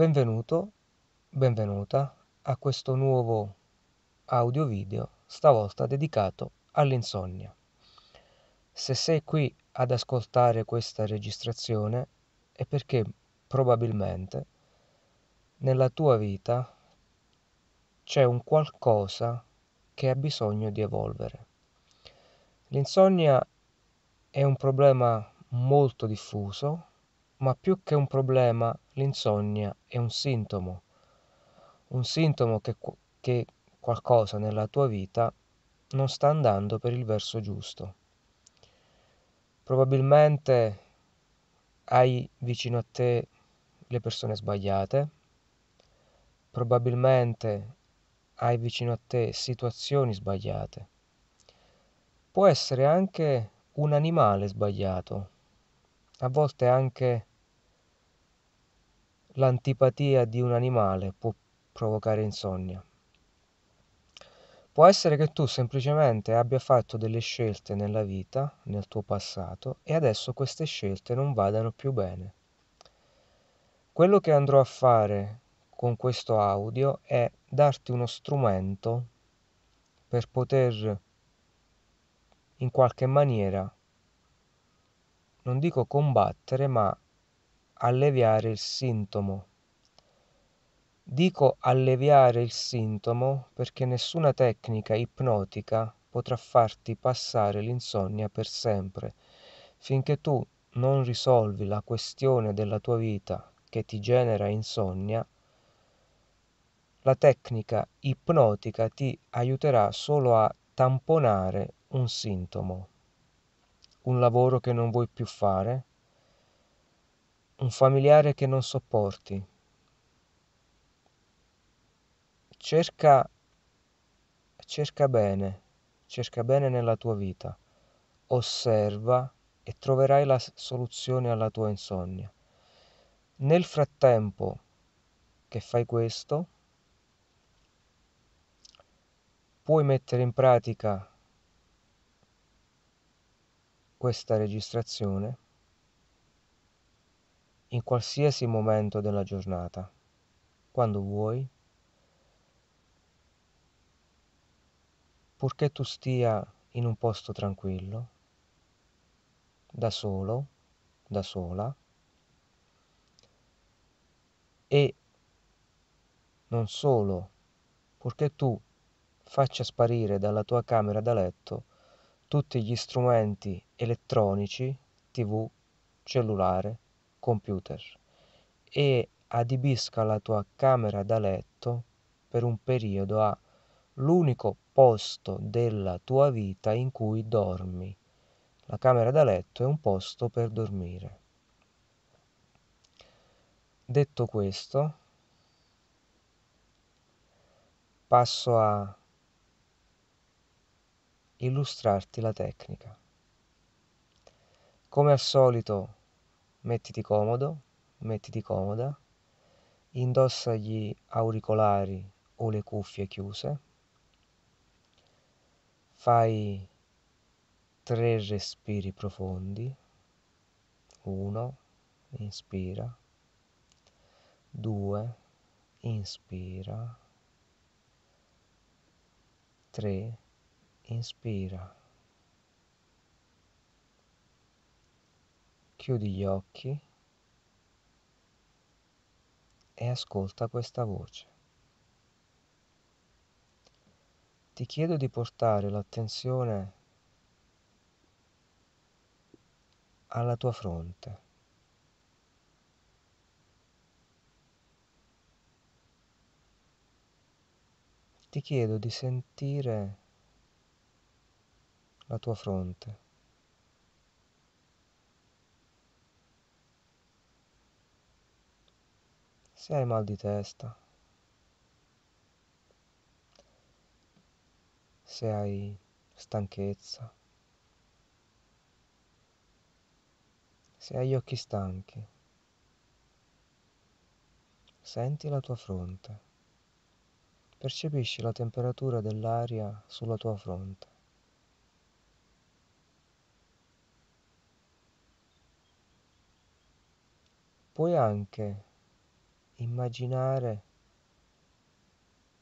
Benvenuto, benvenuta a questo nuovo audio video, stavolta dedicato all'insonnia. Se sei qui ad ascoltare questa registrazione è perché probabilmente nella tua vita c'è un qualcosa che ha bisogno di evolvere. L'insonnia è un problema molto diffuso ma più che un problema l'insonnia è un sintomo, un sintomo che, che qualcosa nella tua vita non sta andando per il verso giusto. Probabilmente hai vicino a te le persone sbagliate, probabilmente hai vicino a te situazioni sbagliate. Può essere anche un animale sbagliato, a volte anche l'antipatia di un animale può provocare insonnia. Può essere che tu semplicemente abbia fatto delle scelte nella vita, nel tuo passato, e adesso queste scelte non vadano più bene. Quello che andrò a fare con questo audio è darti uno strumento per poter in qualche maniera, non dico combattere, ma alleviare il sintomo. Dico alleviare il sintomo perché nessuna tecnica ipnotica potrà farti passare l'insonnia per sempre. Finché tu non risolvi la questione della tua vita che ti genera insonnia, la tecnica ipnotica ti aiuterà solo a tamponare un sintomo, un lavoro che non vuoi più fare, un familiare che non sopporti. Cerca, cerca bene, cerca bene nella tua vita, osserva e troverai la soluzione alla tua insonnia. Nel frattempo che fai questo, puoi mettere in pratica questa registrazione in qualsiasi momento della giornata, quando vuoi, purché tu stia in un posto tranquillo, da solo, da sola, e non solo, purché tu faccia sparire dalla tua camera da letto tutti gli strumenti elettronici, tv, cellulare, computer e adibisca la tua camera da letto per un periodo a l'unico posto della tua vita in cui dormi. La camera da letto è un posto per dormire. Detto questo, passo a illustrarti la tecnica. Come al solito mettiti comodo, mettiti comoda, indossa gli auricolari o le cuffie chiuse, fai tre respiri profondi, uno, inspira, due, inspira, tre, inspira. Chiudi gli occhi e ascolta questa voce. Ti chiedo di portare l'attenzione alla tua fronte. Ti chiedo di sentire la tua fronte. Se hai mal di testa, se hai stanchezza, se hai gli occhi stanchi, senti la tua fronte, percepisci la temperatura dell'aria sulla tua fronte. Puoi anche immaginare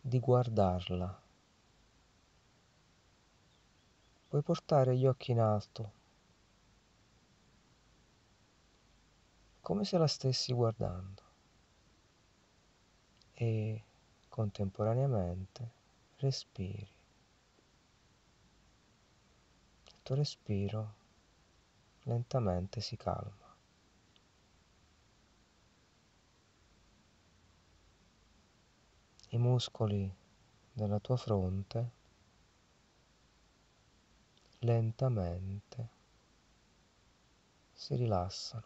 di guardarla. Puoi portare gli occhi in alto, come se la stessi guardando e contemporaneamente respiri. Il tuo respiro lentamente si calma. I muscoli della tua fronte lentamente si rilassano.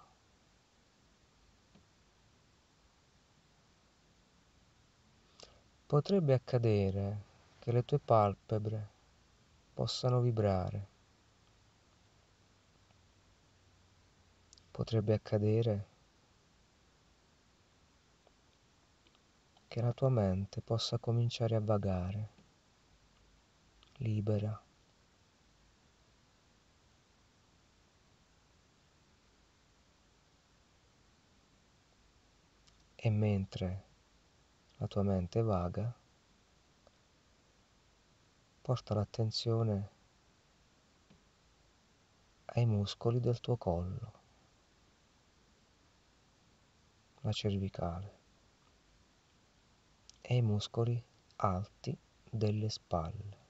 Potrebbe accadere che le tue palpebre possano vibrare. Potrebbe accadere che la tua mente possa cominciare a vagare, libera. E mentre la tua mente vaga, porta l'attenzione ai muscoli del tuo collo, la cervicale e i muscoli alti delle spalle.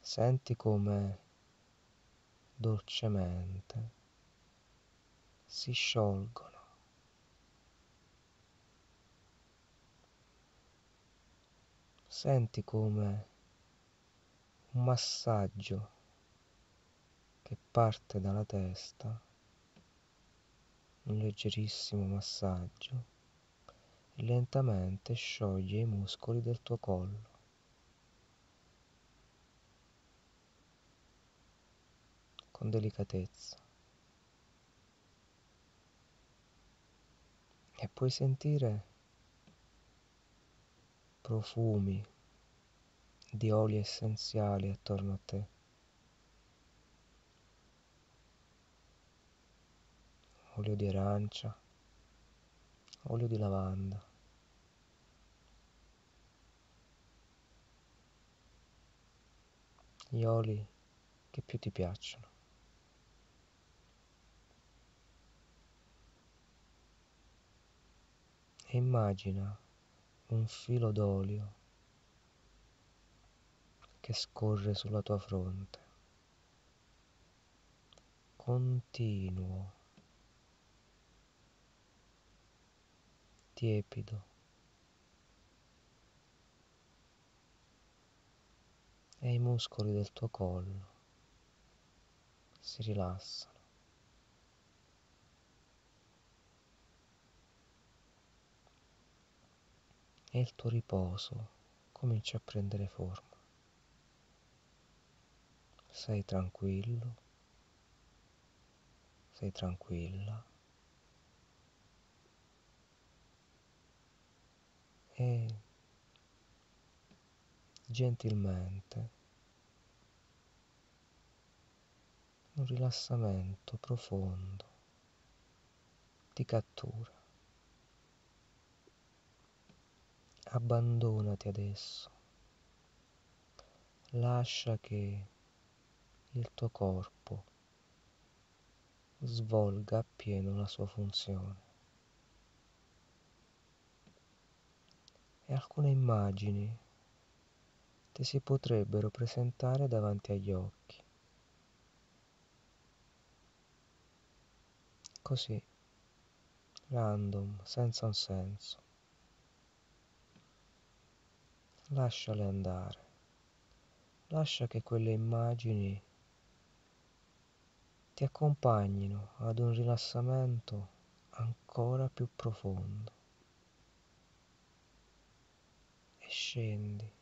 Senti come dolcemente si sciolgono. Senti come un massaggio che parte dalla testa un leggerissimo massaggio e lentamente scioglie i muscoli del tuo collo. Con delicatezza. E puoi sentire profumi di oli essenziali attorno a te. Olio di arancia, olio di lavanda. Gli oli che più ti piacciono. E immagina un filo d'olio che scorre sulla tua fronte, continuo. Tiepido e i muscoli del tuo collo si rilassano. E il tuo riposo comincia a prendere forma. Sei tranquillo, sei tranquilla. E gentilmente un rilassamento profondo ti cattura. Abbandonati adesso. Lascia che il tuo corpo svolga appieno la sua funzione. E alcune immagini ti si potrebbero presentare davanti agli occhi. Così, random, senza un senso. Lasciale andare. Lascia che quelle immagini ti accompagnino ad un rilassamento ancora più profondo. Scendi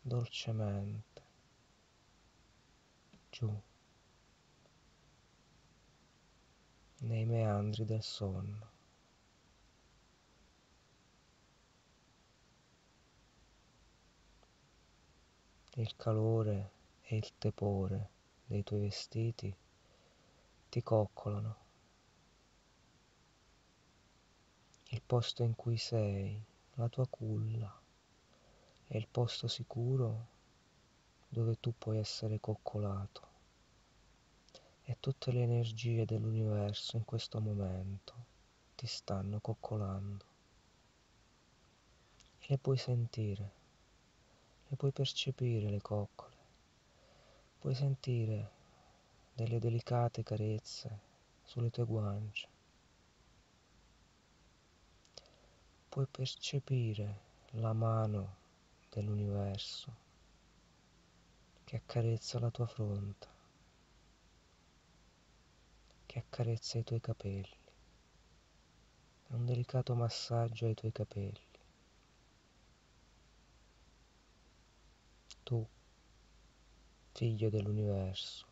dolcemente giù nei meandri del sonno. Il calore e il tepore dei tuoi vestiti ti coccolano. Il posto in cui sei, la tua culla, è il posto sicuro dove tu puoi essere coccolato. E tutte le energie dell'universo in questo momento ti stanno coccolando. E le puoi sentire, le puoi percepire le coccole, puoi sentire delle delicate carezze sulle tue guance, puoi percepire la mano dell'universo che accarezza la tua fronte che accarezza i tuoi capelli. È un delicato massaggio ai tuoi capelli. Tu, figlio dell'universo,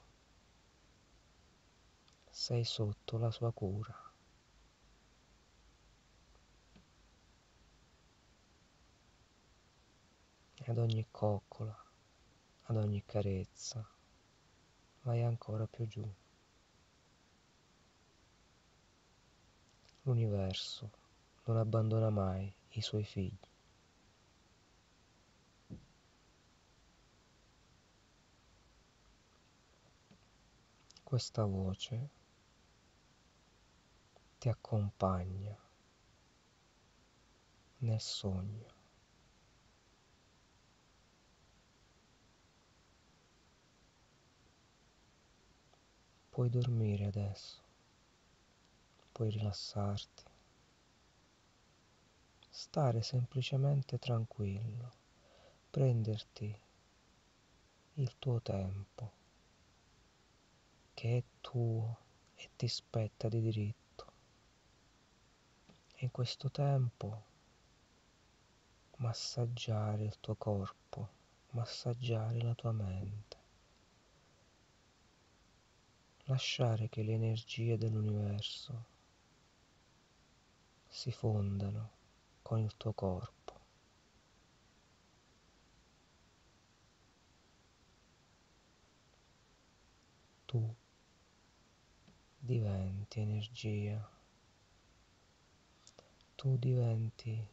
sei sotto la sua cura. Ad ogni coccola, ad ogni carezza, vai ancora più giù. L'universo non abbandona mai i suoi figli. Questa voce ti accompagna nel sogno. Puoi dormire adesso. Puoi rilassarti, stare semplicemente tranquillo, prenderti il tuo tempo che è tuo e ti spetta di diritto. E in questo tempo massaggiare il tuo corpo, massaggiare la tua mente, lasciare che le energie dell'universo si fondano con il tuo corpo. Tu diventi energia, tu diventi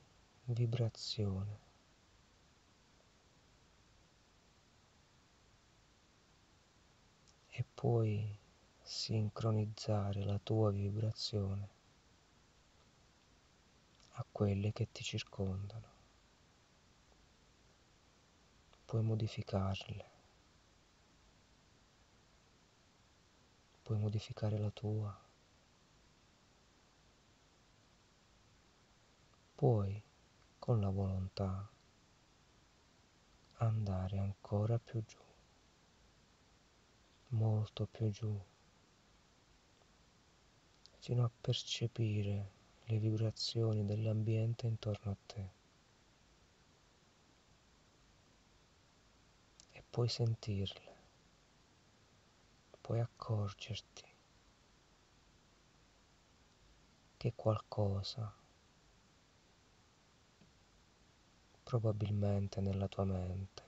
vibrazione. E puoi sincronizzare la tua vibrazione a quelle che ti circondano. Puoi modificarle, puoi modificare la tua, puoi con la volontà andare ancora più giù, molto più giù, fino a percepire le vibrazioni dell'ambiente intorno a te e puoi sentirle, puoi accorgerti che qualcosa probabilmente nella tua mente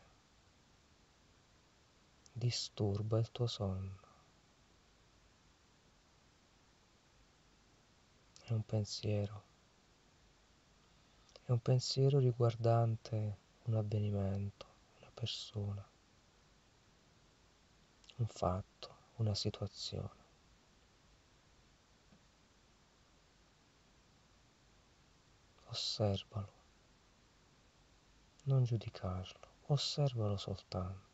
disturba il tuo sonno. È un pensiero. È un pensiero riguardante un avvenimento, una persona, un fatto, una situazione. Osservalo, non giudicarlo, osservalo soltanto.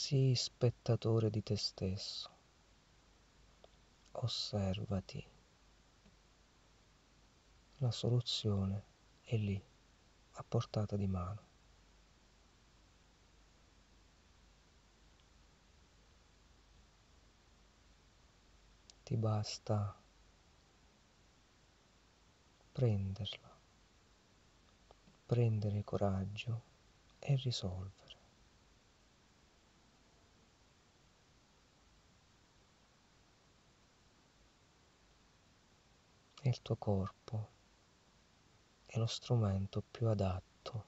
Sii spettatore di te stesso. Osservati. La soluzione è lì, a portata di mano. Ti basta prenderla, prendere coraggio e risolvere. E il tuo corpo è lo strumento più adatto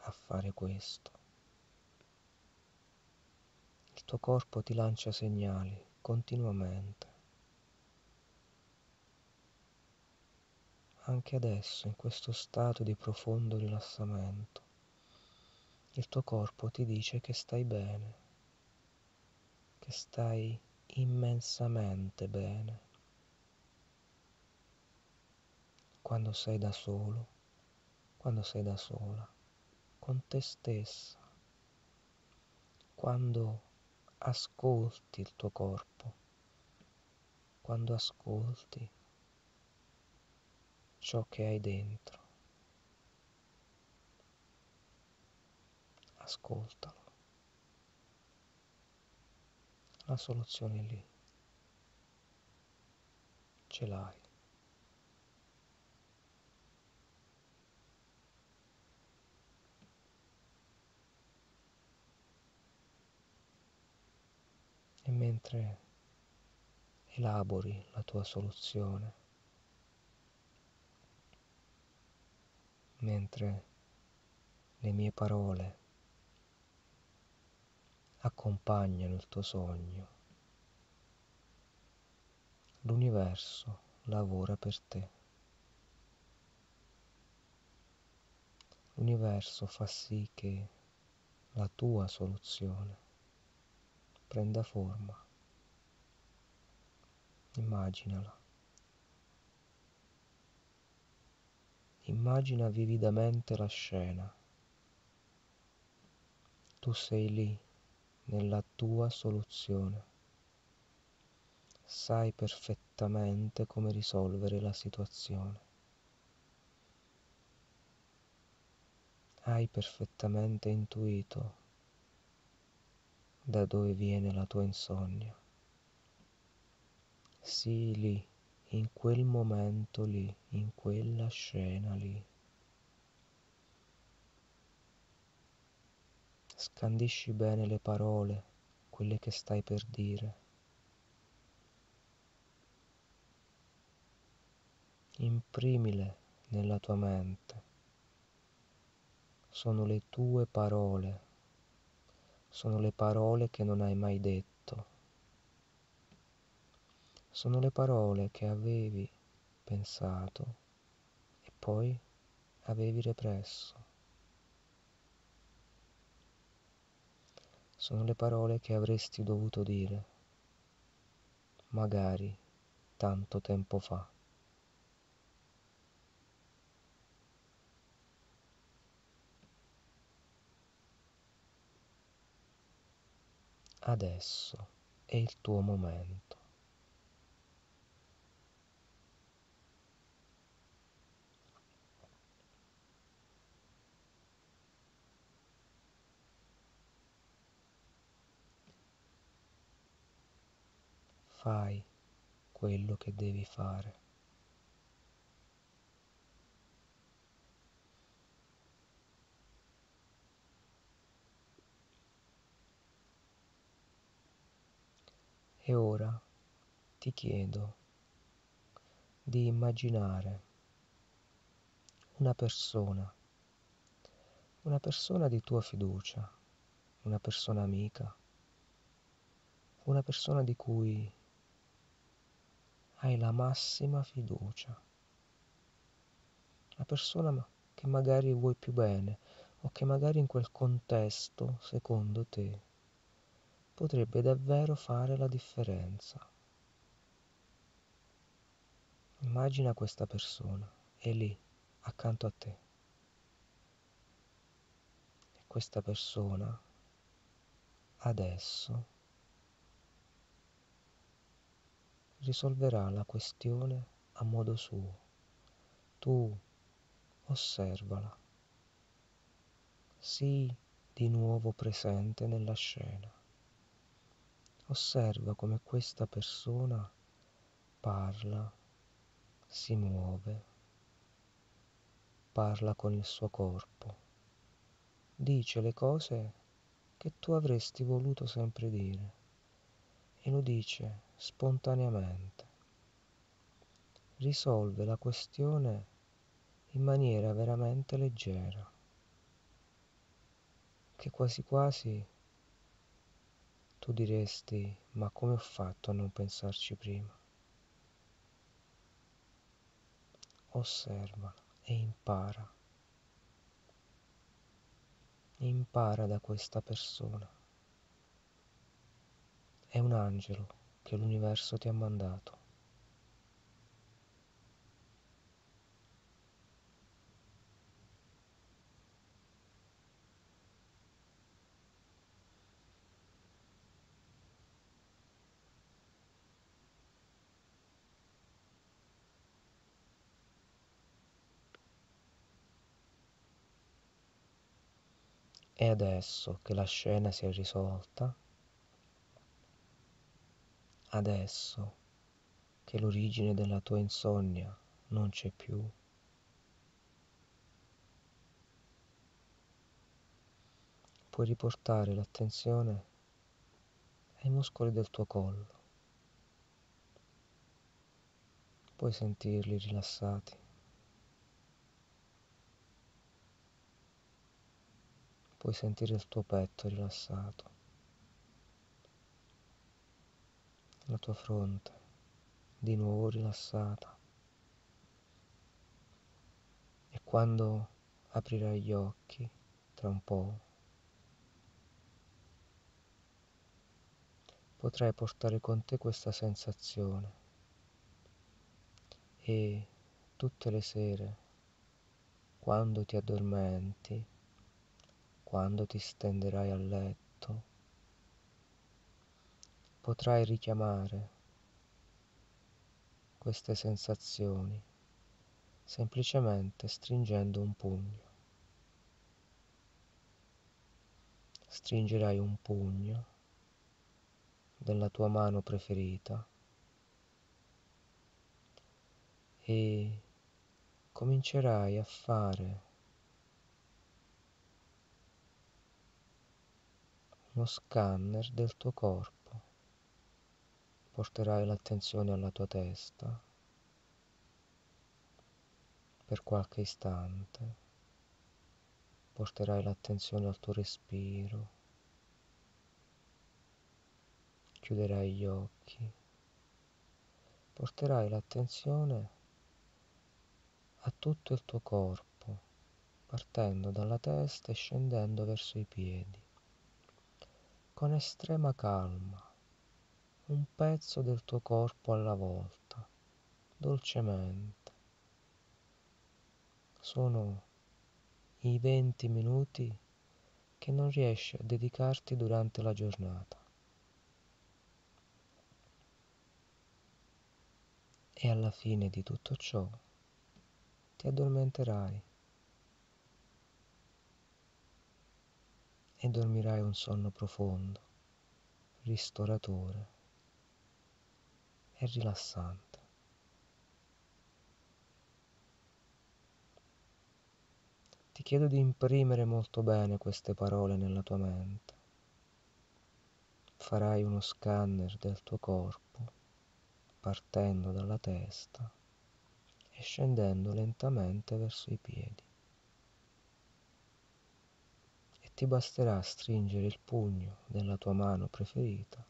a fare questo. tuo corpo ti lancia segnali continuamente. Anche adesso, in questo stato di profondo rilassamento, il tuo corpo ti dice che stai bene, che stai immensamente bene. Quando sei da solo, quando sei da sola, con te stessa, quando ascolti il tuo corpo, quando ascolti ciò che hai dentro. Ascoltalo. La soluzione è lì. Ce l'hai. E mentre elabori la tua soluzione, mentre le mie parole accompagnano il tuo sogno. L'universo lavora per te. L'universo fa sì che la tua soluzione prenda forma. Immaginala. Immagina vividamente la scena. Tu sei lì nella tua soluzione. Sai perfettamente come risolvere la situazione. Hai perfettamente intuito da dove viene la tua insonnia. Sii lì, in quel momento lì, in quella scena lì. Scandisci bene le parole, quelle che stai per dire. Imprimile nella tua mente. Sono le tue parole, sono le parole che non hai mai detto, sono le parole che avevi pensato e poi avevi represso. sono le parole che avresti dovuto dire, magari tanto tempo fa. Adesso è il tuo momento. fai quello che devi fare. E ora ti chiedo di immaginare una persona, una persona di tua fiducia, una persona amica, una persona di cui hai la massima fiducia. La persona che magari vuoi più bene o che magari in quel contesto, secondo te, potrebbe davvero fare la differenza. Immagina questa persona, è lì, accanto a te. E questa persona adesso risolverà la questione a modo suo. Tu osservala. Sii di nuovo presente nella scena. Osserva come questa persona parla, si muove, parla con il suo corpo, dice le cose che tu avresti voluto sempre dire e lo dice spontaneamente. Risolve la questione in maniera veramente leggera, che quasi quasi tu diresti, ma come ho fatto a non pensarci prima? Osservala e impara. Impara da questa persona. È un angelo che l'universo ti ha mandato. E adesso che la scena si è risolta, adesso che l'origine della tua insonnia non c'è più, puoi riportare l'attenzione ai muscoli del tuo collo. Puoi sentirli rilassati. Puoi sentire il tuo petto rilassato. la tua fronte di nuovo rilassata e quando aprirai gli occhi tra un po' potrai portare con te questa sensazione e tutte le sere quando ti addormenti quando ti stenderai a letto potrai richiamare queste sensazioni semplicemente stringendo un pugno. Stringerai un pugno della tua mano preferita e comincerai a fare uno scanner del tuo corpo. Porterai l'attenzione alla tua testa. Per qualche istante, porterai l'attenzione al tuo respiro, chiuderai gli occhi, porterai l'attenzione a tutto il tuo corpo, partendo dalla testa e scendendo verso i piedi, con estrema calma un pezzo del tuo corpo alla volta, dolcemente. Sono i 20 minuti che non riesci a dedicarti durante la giornata. E alla fine di tutto ciò ti addormenterai e dormirai un sonno profondo, ristoratore e rilassante. Ti chiedo di imprimere molto bene queste parole nella tua mente. Farai uno scanner del tuo corpo partendo dalla testa e scendendo lentamente verso i piedi. E ti basterà stringere il pugno della tua mano preferita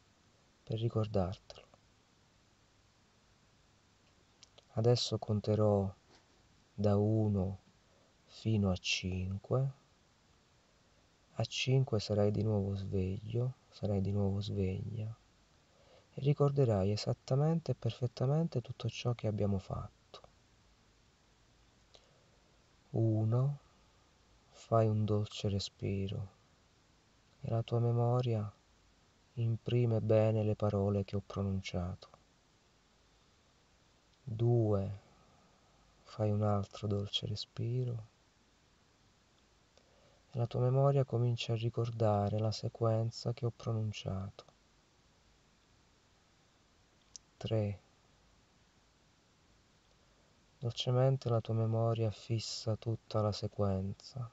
per ricordartelo. Adesso conterò da 1 fino a 5. A 5 sarai di nuovo sveglio, sarai di nuovo sveglia e ricorderai esattamente e perfettamente tutto ciò che abbiamo fatto. 1. Fai un dolce respiro e la tua memoria imprime bene le parole che ho pronunciato. 2. Fai un altro dolce respiro e la tua memoria comincia a ricordare la sequenza che ho pronunciato. 3. Dolcemente la tua memoria fissa tutta la sequenza.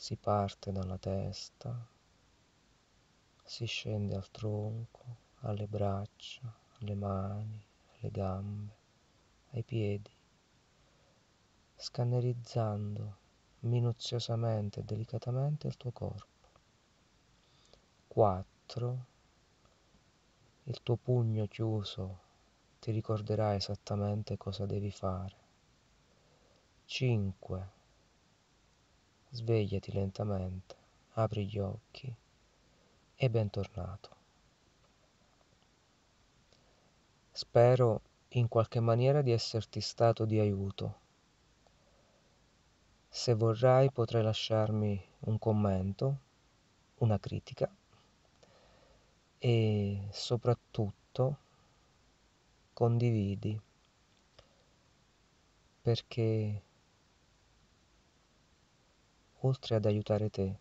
Si parte dalla testa, si scende al tronco, alle braccia, alle mani, alle gambe, ai piedi, scannerizzando minuziosamente e delicatamente il tuo corpo, 4 il tuo pugno chiuso ti ricorderà esattamente cosa devi fare. 5 svegliati lentamente apri gli occhi e bentornato. Spero in qualche maniera di esserti stato di aiuto. Se vorrai potrai lasciarmi un commento una critica e soprattutto condividi perché oltre ad aiutare te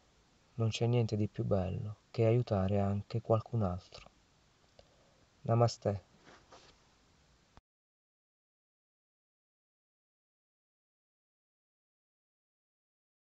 non c'è niente di più bello che aiutare anche qualcun altro. Namaste.